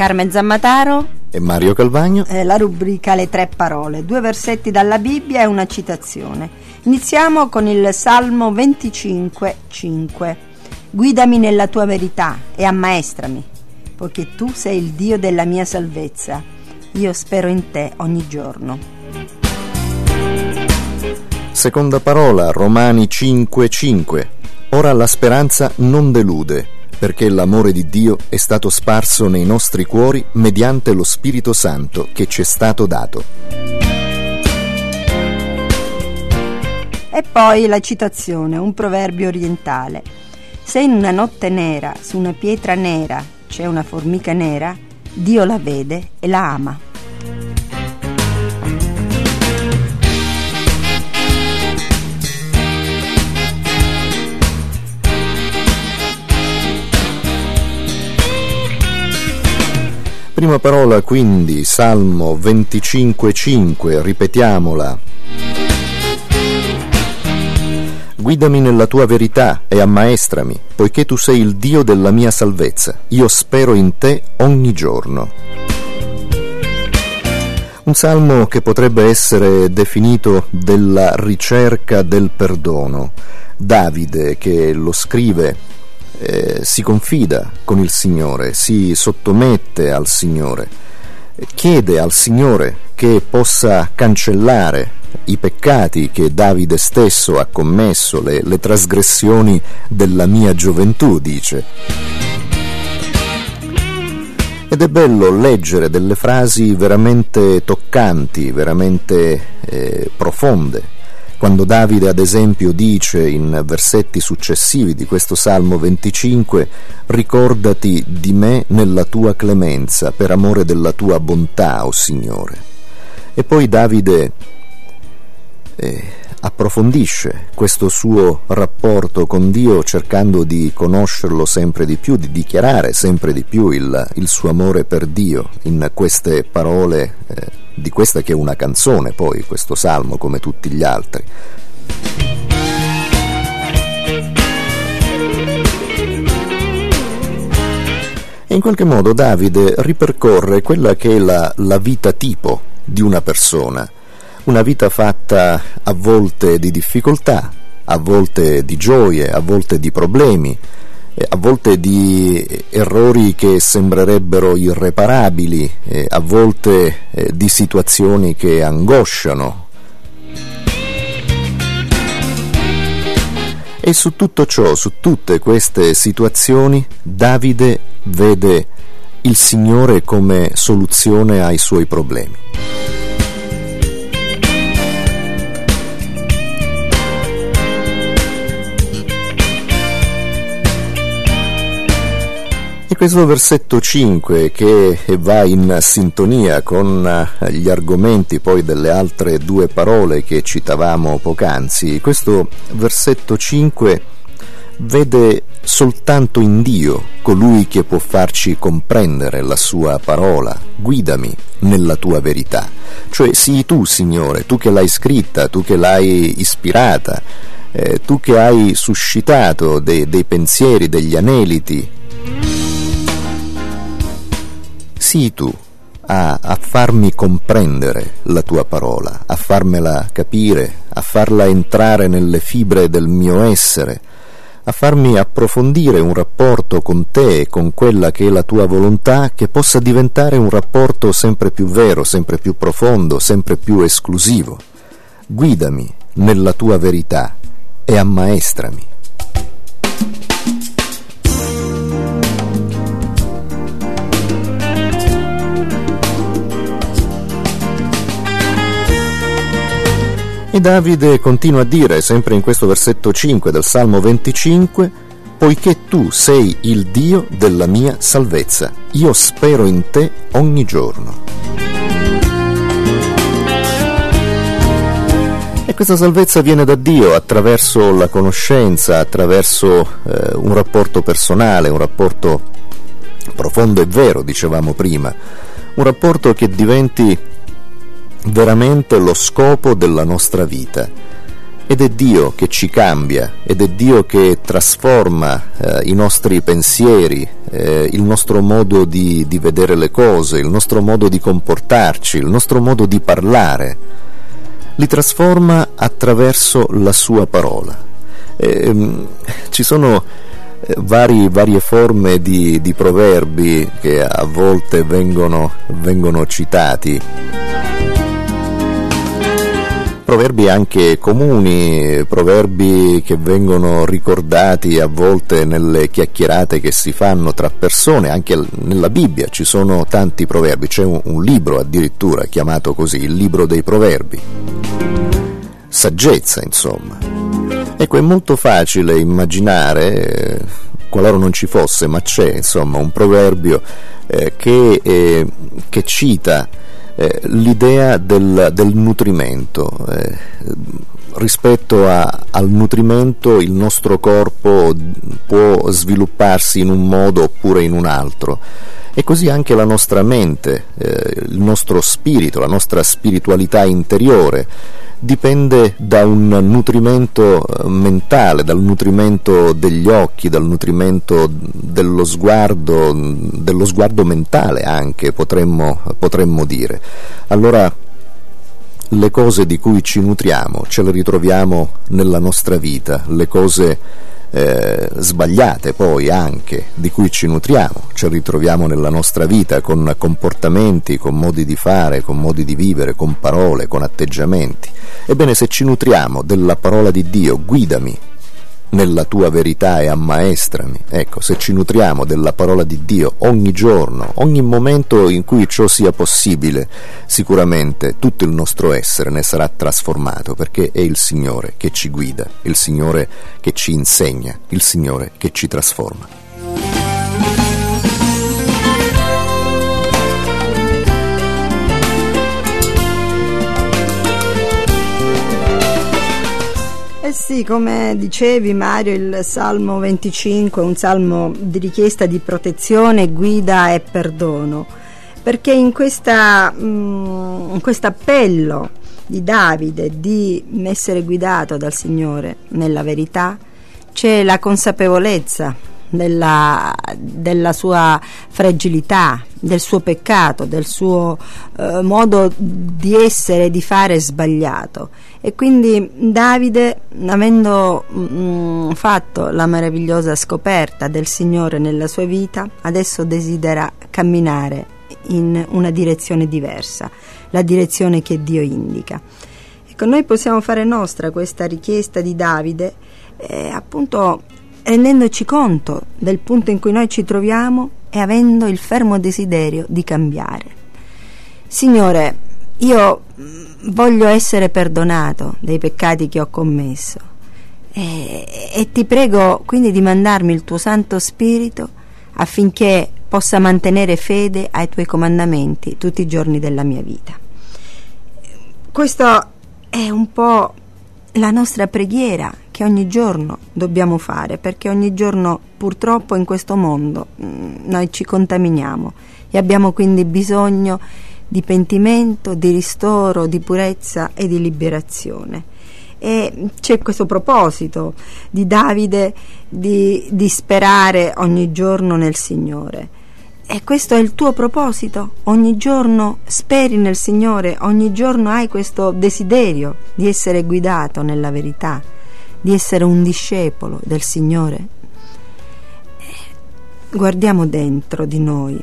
Carmen Zammataro e Mario Calvagno. Eh, la rubrica Le tre parole, due versetti dalla Bibbia e una citazione. Iniziamo con il Salmo 25, 5. Guidami nella tua verità e ammaestrami, poiché tu sei il Dio della mia salvezza. Io spero in te ogni giorno. Seconda parola, Romani 5, 5. Ora la speranza non delude perché l'amore di Dio è stato sparso nei nostri cuori mediante lo Spirito Santo che ci è stato dato. E poi la citazione, un proverbio orientale. Se in una notte nera, su una pietra nera, c'è una formica nera, Dio la vede e la ama. Prima parola quindi, Salmo 25.5, ripetiamola. Guidami nella tua verità e ammaestrami, poiché tu sei il Dio della mia salvezza. Io spero in te ogni giorno. Un salmo che potrebbe essere definito della ricerca del perdono. Davide, che lo scrive eh, si confida con il Signore, si sottomette al Signore, chiede al Signore che possa cancellare i peccati che Davide stesso ha commesso, le, le trasgressioni della mia gioventù, dice. Ed è bello leggere delle frasi veramente toccanti, veramente eh, profonde, quando Davide, ad esempio, dice in versetti successivi di questo Salmo 25, ricordati di me nella tua clemenza, per amore della tua bontà, o oh Signore. E poi Davide eh, approfondisce questo suo rapporto con Dio cercando di conoscerlo sempre di più, di dichiarare sempre di più il, il suo amore per Dio in queste parole. Eh, di questa che è una canzone poi, questo salmo come tutti gli altri. E in qualche modo Davide ripercorre quella che è la, la vita tipo di una persona, una vita fatta a volte di difficoltà, a volte di gioie, a volte di problemi, a volte di errori che sembrerebbero irreparabili, eh, a volte eh, di situazioni che angosciano. E su tutto ciò, su tutte queste situazioni, Davide vede il Signore come soluzione ai suoi problemi. E questo versetto 5 che va in sintonia con eh, gli argomenti poi delle altre due parole che citavamo poc'anzi, questo versetto 5 vede soltanto in Dio colui che può farci comprendere la sua parola, guidami nella tua verità. Cioè sii tu, Signore, tu che l'hai scritta, tu che l'hai ispirata, eh, tu che hai suscitato dei, dei pensieri, degli aneliti sii tu a, a, farmi comprendere la tua parola, a farmela capire, a farla entrare nelle fibre del mio essere, a farmi approfondire un rapporto con te e con quella che è la tua volontà che possa diventare un rapporto sempre più vero, sempre più profondo, sempre più esclusivo. Guidami nella tua verità e ammaestrami. E Davide continua a dire, sempre in questo versetto 5 del Salmo 25, poiché tu sei il Dio della mia salvezza, io spero in te ogni giorno. E questa salvezza viene da Dio attraverso la conoscenza, attraverso eh, un rapporto personale, un rapporto profondo e vero, dicevamo prima, un rapporto che diventi veramente lo scopo della nostra vita. Ed è Dio che ci cambia, ed è Dio che trasforma eh, i nostri pensieri, eh, il nostro modo di, di vedere le cose, il nostro modo di comportarci, il nostro modo di parlare, li trasforma attraverso la sua parola. Eh, ci sono eh, vari, varie forme di, di, proverbi che a volte vengono, vengono citati proverbi anche comuni, proverbi che vengono ricordati a volte nelle chiacchierate che si fanno tra persone, anche nella Bibbia ci sono tanti proverbi, c'è un, un libro addirittura chiamato così, il libro dei proverbi. Saggezza, insomma. Ecco, è molto facile immaginare, qualora non ci fosse, ma c'è, insomma, un proverbio eh, che, eh, che cita eh, l'idea del, del nutrimento. Eh, rispetto a, al nutrimento il nostro corpo può svilupparsi in un modo oppure in un altro e così anche la nostra mente, eh, il nostro spirito, la nostra spiritualità interiore dipende da un nutrimento eh, mentale, dal nutrimento degli occhi, dal nutrimento dello sguardo, dello sguardo mentale anche, potremmo, potremmo dire. Allora le cose di cui ci nutriamo ce le ritroviamo nella nostra vita, le cose eh, sbagliate poi anche di cui ci nutriamo, ci ritroviamo nella nostra vita con comportamenti, con modi di fare, con modi di vivere, con parole, con atteggiamenti. Ebbene se ci nutriamo della parola di Dio, guidami nella tua verità e ammaestrami. Ecco, se ci nutriamo della parola di Dio ogni giorno, ogni momento in cui ciò sia possibile, sicuramente tutto il nostro essere ne sarà trasformato perché è il Signore che ci guida, il Signore che ci insegna, il Signore che ci trasforma. Eh sì, come dicevi Mario, il Salmo 25 è un salmo di richiesta di protezione, guida e perdono, perché in questo mm, appello di Davide di essere guidato dal Signore nella verità c'è la consapevolezza della, della sua fragilità, del suo peccato, del suo eh, modo di essere e di fare sbagliato. E quindi Davide, avendo mh, mm, fatto la meravigliosa scoperta del Signore nella sua vita, adesso desidera camminare in una direzione diversa, la direzione che Dio indica. Ecco, noi possiamo fare nostra questa richiesta di Davide, eh, appunto rendendoci conto del punto in cui noi ci troviamo e avendo il fermo desiderio di cambiare. Signore, io mm, voglio essere perdonato dei peccati che ho commesso e, e ti prego quindi di mandarmi il tuo Santo Spirito affinché possa mantenere fede ai tuoi comandamenti tutti i giorni della mia vita. Questo è un po' la nostra preghiera che ogni giorno dobbiamo fare, perché ogni giorno purtroppo in questo mondo mm, noi ci contaminiamo e abbiamo quindi bisogno di pentimento, di ristoro, di purezza e di liberazione. E c'è questo proposito di Davide di, di sperare ogni giorno nel Signore. E questo è il tuo proposito? Ogni giorno speri nel Signore, ogni giorno hai questo desiderio di essere guidato nella verità di essere un discepolo del Signore? Guardiamo dentro di noi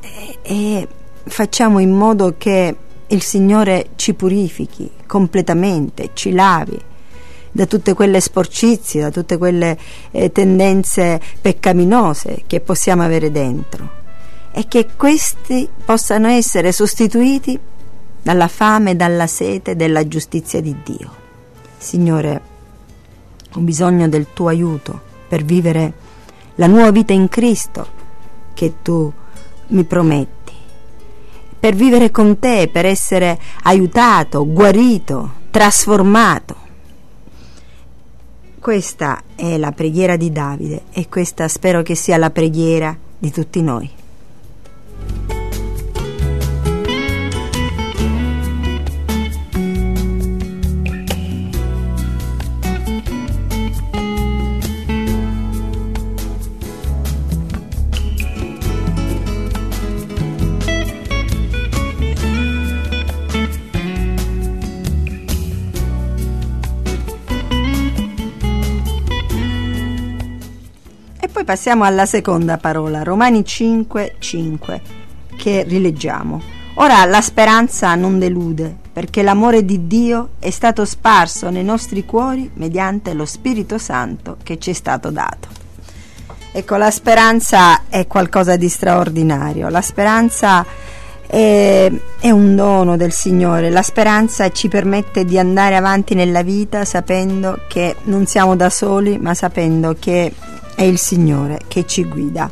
e, e facciamo in modo che il Signore ci purifichi completamente, ci lavi da tutte quelle sporcizie, da tutte quelle eh, tendenze peccaminose che possiamo avere dentro e che questi possano essere sostituiti dalla fame, dalla sete della giustizia di Dio. Signore, ho bisogno del tuo aiuto per vivere la nuova vita in Cristo che tu mi prometti, per vivere con te, per essere aiutato, guarito, trasformato. Questa è la preghiera di Davide e questa spero che sia la preghiera di tutti noi. Poi passiamo alla seconda parola, Romani 5, 5, che rileggiamo. Ora la speranza non delude, perché l'amore di Dio è stato sparso nei nostri cuori mediante lo Spirito Santo che ci è stato dato. Ecco, la speranza è qualcosa di straordinario, la speranza è, è, un dono del Signore, la speranza ci permette di andare avanti nella vita sapendo che non siamo da soli, ma sapendo che è il Signore che ci guida.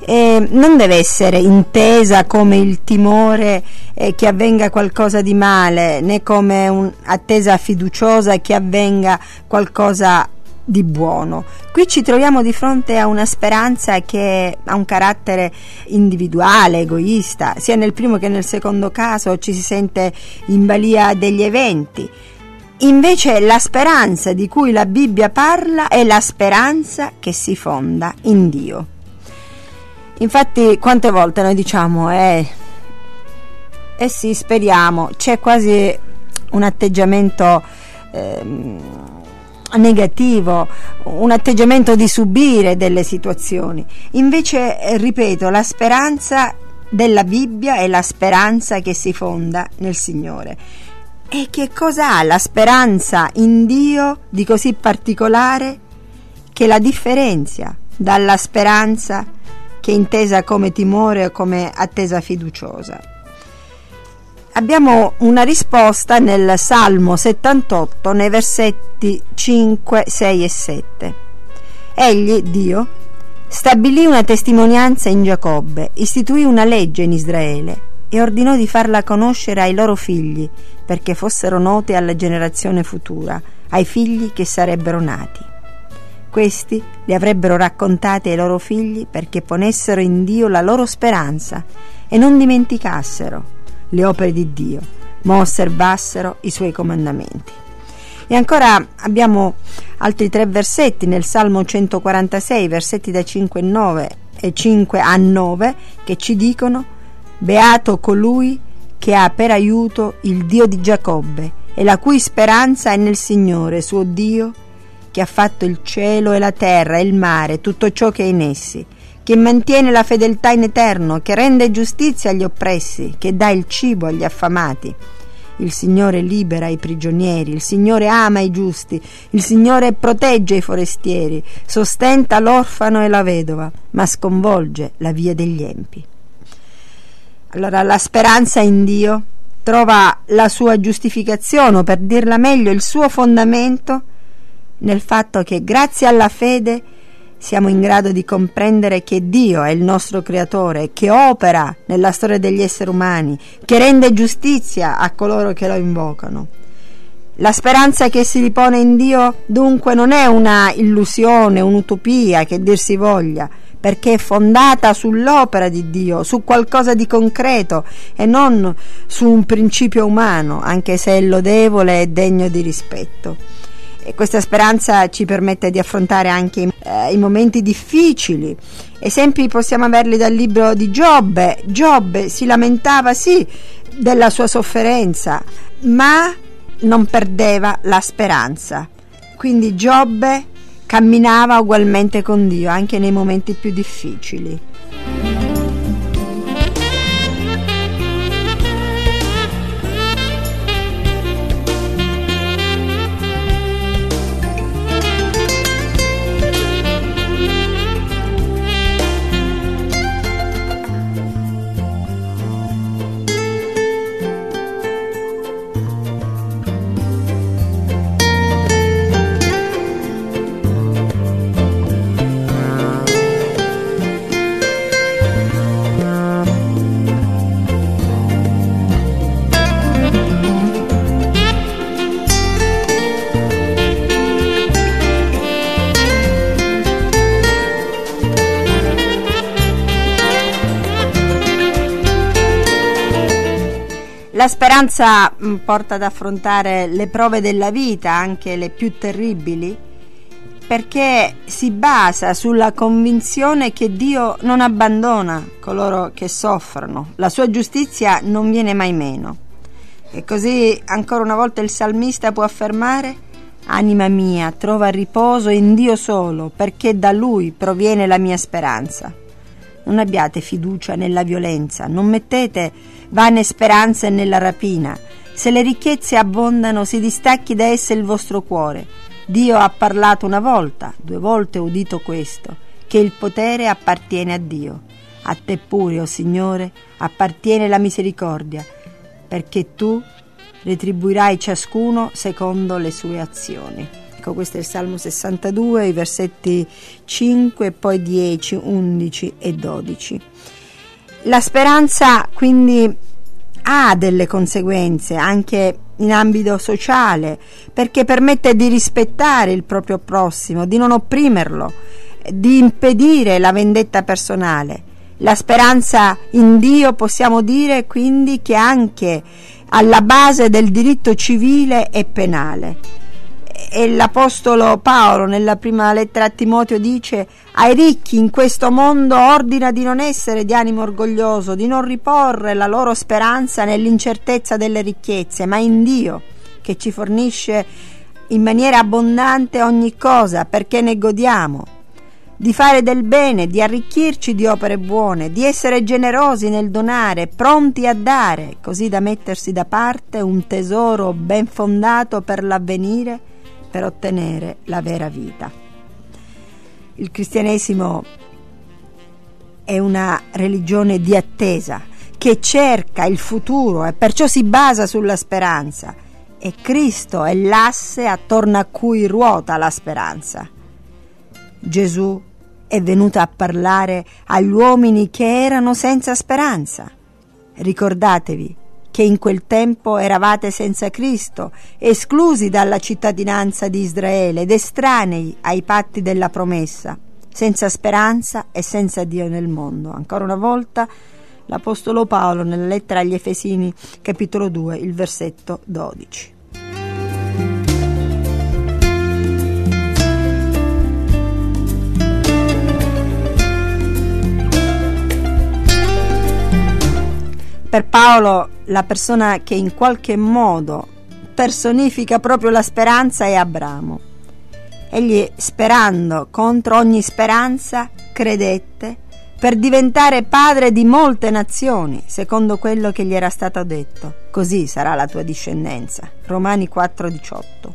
E non deve essere intesa come il timore eh, che avvenga qualcosa di male, né come un'attesa fiduciosa che avvenga qualcosa di buono. Qui ci troviamo di fronte a una speranza che ha un carattere individuale, egoista, sia nel primo che nel secondo caso ci si sente in balia degli eventi. Invece la speranza di cui la Bibbia parla è la speranza che si fonda in Dio. Infatti quante volte noi diciamo eh, eh sì speriamo, c'è quasi un atteggiamento eh, negativo, un atteggiamento di subire delle situazioni. Invece, eh, ripeto, la speranza della Bibbia è la speranza che si fonda nel Signore. E che cosa ha la speranza in Dio di così particolare che la differenzia dalla speranza che è intesa come timore o come attesa fiduciosa? abbiamo una risposta nel Salmo 78 nei versetti 5, 6 e 7. Egli, Dio, stabilì una testimonianza in Giacobbe, istituì una legge in Israele e ordinò di farla conoscere ai loro figli, perché fossero note alla generazione futura, ai figli che sarebbero nati. Questi li avrebbero raccontati ai loro figli perché ponessero in Dio la loro speranza e non dimenticassero le opere di Dio, ma osservassero i suoi comandamenti. E ancora abbiamo altri tre versetti nel Salmo 146, versetti da 5 a 9, e 5 a 9, che ci dicono Beato colui che ha per aiuto il Dio di Giacobbe e la cui speranza è nel Signore, suo Dio, che ha fatto il cielo e la terra e il mare, tutto ciò che è in essi che mantiene la fedeltà in eterno, che rende giustizia agli oppressi, che dà il cibo agli affamati. Il Signore libera i prigionieri, il Signore ama i giusti, il Signore protegge i forestieri, sostenta l'orfano e la vedova, ma sconvolge la via degli empi. Allora la speranza in Dio trova la sua giustificazione, o per dirla meglio, il suo fondamento nel fatto che grazie alla fede siamo in grado di comprendere che Dio è il nostro creatore, che opera nella storia degli esseri umani, che rende giustizia a coloro che lo invocano. La speranza che si ripone in Dio dunque non è una illusione, un'utopia che dir si voglia, perché è fondata sull'opera di Dio, su qualcosa di concreto e non su un principio umano, anche se è lodevole e degno di rispetto. E questa speranza ci permette di affrontare anche eh, i momenti difficili. Esempi possiamo averli dal libro di Giobbe. Giobbe si lamentava sì della sua sofferenza, ma non perdeva la speranza. Quindi Giobbe camminava ugualmente con Dio anche nei momenti più difficili. La speranza mm, porta ad affrontare le prove della vita, anche le più terribili, perché si basa sulla convinzione che Dio non abbandona coloro che soffrono, la sua giustizia non viene mai meno. E così ancora una volta il salmista può affermare, Anima mia, trova riposo in Dio solo, perché da Lui proviene la mia speranza. Non abbiate fiducia nella violenza, non mettete vane speranze nella rapina. Se le ricchezze abbondano, si distacchi da esse il vostro cuore. Dio ha parlato una volta, due volte ho udito questo, che il potere appartiene a Dio. A te pure, o oh Signore, appartiene la misericordia, perché tu retribuirai ciascuno secondo le sue azioni. Ecco, questo è il Salmo 62, i versetti 5, poi 10, 11 e 12. La speranza quindi ha delle conseguenze anche in ambito sociale perché permette di rispettare il proprio prossimo, di non opprimerlo, di impedire la vendetta personale. La speranza in Dio possiamo dire quindi che anche alla base del diritto civile e penale. E l'Apostolo Paolo nella prima lettera a Timoteo dice ai ricchi in questo mondo ordina di non essere di animo orgoglioso, di non riporre la loro speranza nell'incertezza delle ricchezze, ma in Dio che ci fornisce in maniera abbondante ogni cosa perché ne godiamo. Di fare del bene, di arricchirci di opere buone, di essere generosi nel donare, pronti a dare, così da mettersi da parte un tesoro ben fondato per l'avvenire, per ottenere la vera vita. Il cristianesimo è una religione di attesa che cerca il futuro e perciò si basa sulla speranza e Cristo è l'asse attorno a cui ruota la speranza. Gesù è venuta a parlare agli uomini che erano senza speranza. Ricordatevi che in quel tempo eravate senza Cristo, esclusi dalla cittadinanza di Israele ed estranei ai patti della promessa, senza speranza e senza Dio nel mondo. Ancora una volta l'Apostolo Paolo nella lettera agli Efesini capitolo 2, il versetto 12. Per Paolo la persona che in qualche modo personifica proprio la speranza è Abramo. Egli, sperando contro ogni speranza, credette per diventare padre di molte nazioni, secondo quello che gli era stato detto. Così sarà la tua discendenza. Romani 4:18.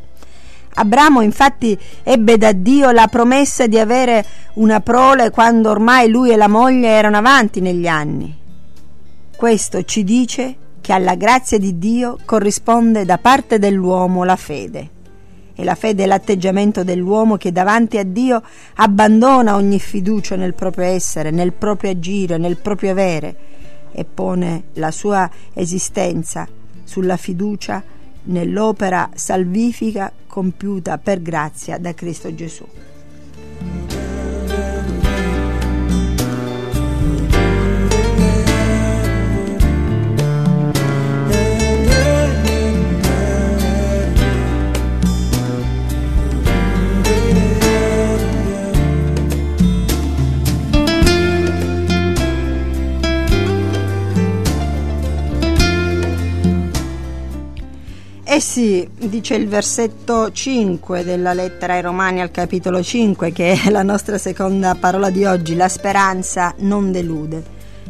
Abramo infatti ebbe da Dio la promessa di avere una prole quando ormai lui e la moglie erano avanti negli anni questo ci dice che alla grazia di Dio corrisponde da parte dell'uomo la fede. E la fede è l'atteggiamento dell'uomo che davanti a Dio abbandona ogni fiducia nel proprio essere, nel proprio agire, nel proprio avere e pone la sua esistenza sulla fiducia nell'opera salvifica compiuta per grazia da Cristo Gesù. Sì, dice il versetto 5 della lettera ai Romani al capitolo 5, che è la nostra seconda parola di oggi, la speranza non delude.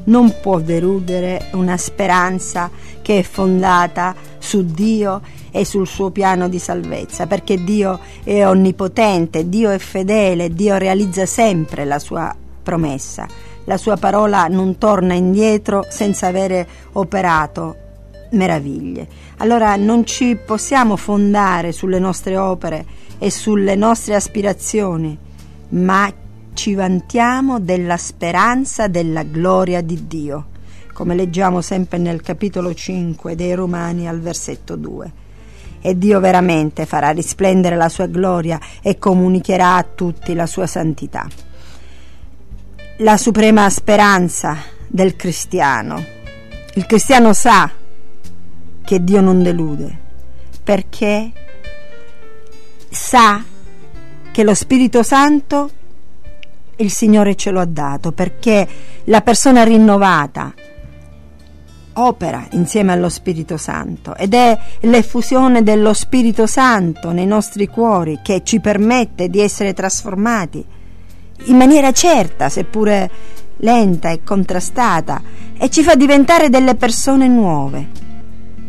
Non può deludere una speranza che è fondata su Dio e sul suo piano di salvezza, perché Dio è onnipotente, Dio è fedele, Dio realizza sempre la sua promessa. La sua parola non torna indietro senza avere operato meraviglie. Allora non ci possiamo fondare sulle nostre opere e sulle nostre aspirazioni, ma ci vantiamo della speranza della gloria di Dio, come leggiamo sempre nel capitolo 5 dei Romani al versetto 2. E Dio veramente farà risplendere la sua gloria e comunicherà a tutti la sua santità. La suprema speranza del cristiano. Il cristiano sa che Dio non delude, perché sa che lo Spirito Santo il Signore ce lo ha dato, perché la persona rinnovata opera insieme allo Spirito Santo ed è l'effusione dello Spirito Santo nei nostri cuori che ci permette di essere trasformati in maniera certa, seppure lenta e contrastata, e ci fa diventare delle persone nuove.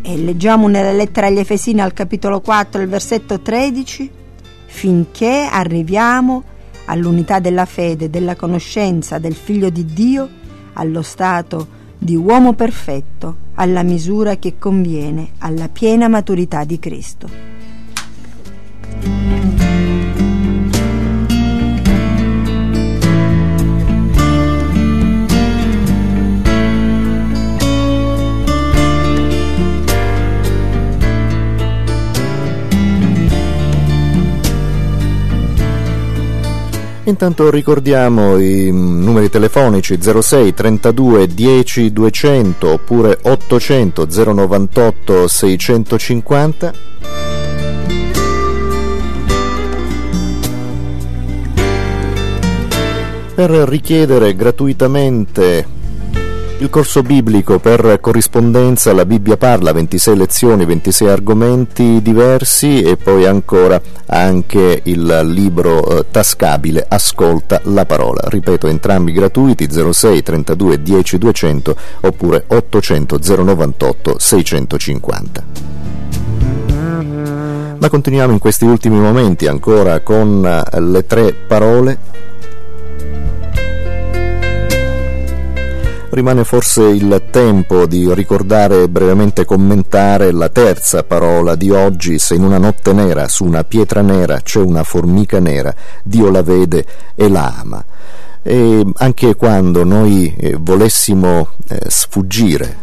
E leggiamo nella lettera agli Efesini al capitolo 4, il versetto 13, finché arriviamo all'unità della fede, della conoscenza del Figlio di Dio, allo stato di uomo perfetto, alla misura che conviene alla piena maturità di Cristo. Intanto ricordiamo i numeri telefonici 06 32 10 200 oppure 800 098 650. Per richiedere gratuitamente il corso biblico per corrispondenza, la Bibbia parla, 26 lezioni, 26 argomenti diversi e poi ancora anche il libro eh, tascabile Ascolta la parola. Ripeto, entrambi gratuiti 06 32 10 200 oppure 800 098 650. Ma continuiamo in questi ultimi momenti ancora con eh, le tre parole Rimane forse il tempo di ricordare e brevemente commentare la terza parola di oggi, se in una notte nera su una pietra nera c'è una formica nera, Dio la vede e la ama. E anche quando noi eh, volessimo eh, sfuggire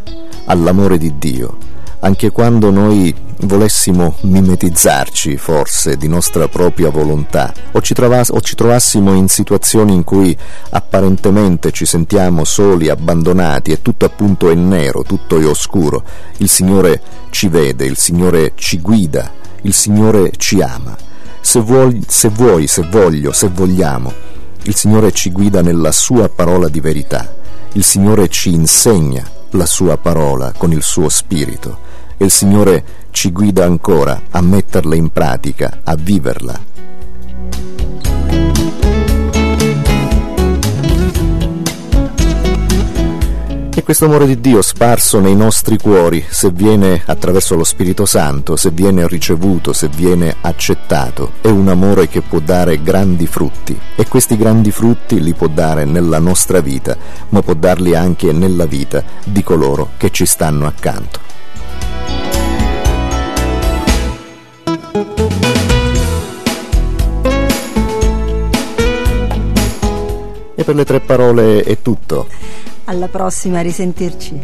all'amore di Dio, anche quando noi volessimo mimetizzarci forse di nostra propria volontà o ci, trovass- o ci, trovassimo in situazioni in cui apparentemente ci sentiamo soli, abbandonati e tutto appunto è nero, tutto è oscuro, il Signore ci vede, il Signore ci guida, il Signore ci ama. Se vuoi, se, vuoi, se voglio, se vogliamo, il Signore ci guida nella sua parola di verità, il Signore ci insegna la sua parola con il suo spirito e il Signore ci guida ancora a metterla in pratica, a viverla. E questo amore di Dio sparso nei nostri cuori, se viene attraverso lo Spirito Santo, se viene ricevuto, se viene accettato, è un amore che può dare grandi frutti e questi grandi frutti li può dare nella nostra vita, ma può darli anche nella vita di coloro che ci stanno accanto. Per le tre parole è tutto. Alla prossima, risentirci.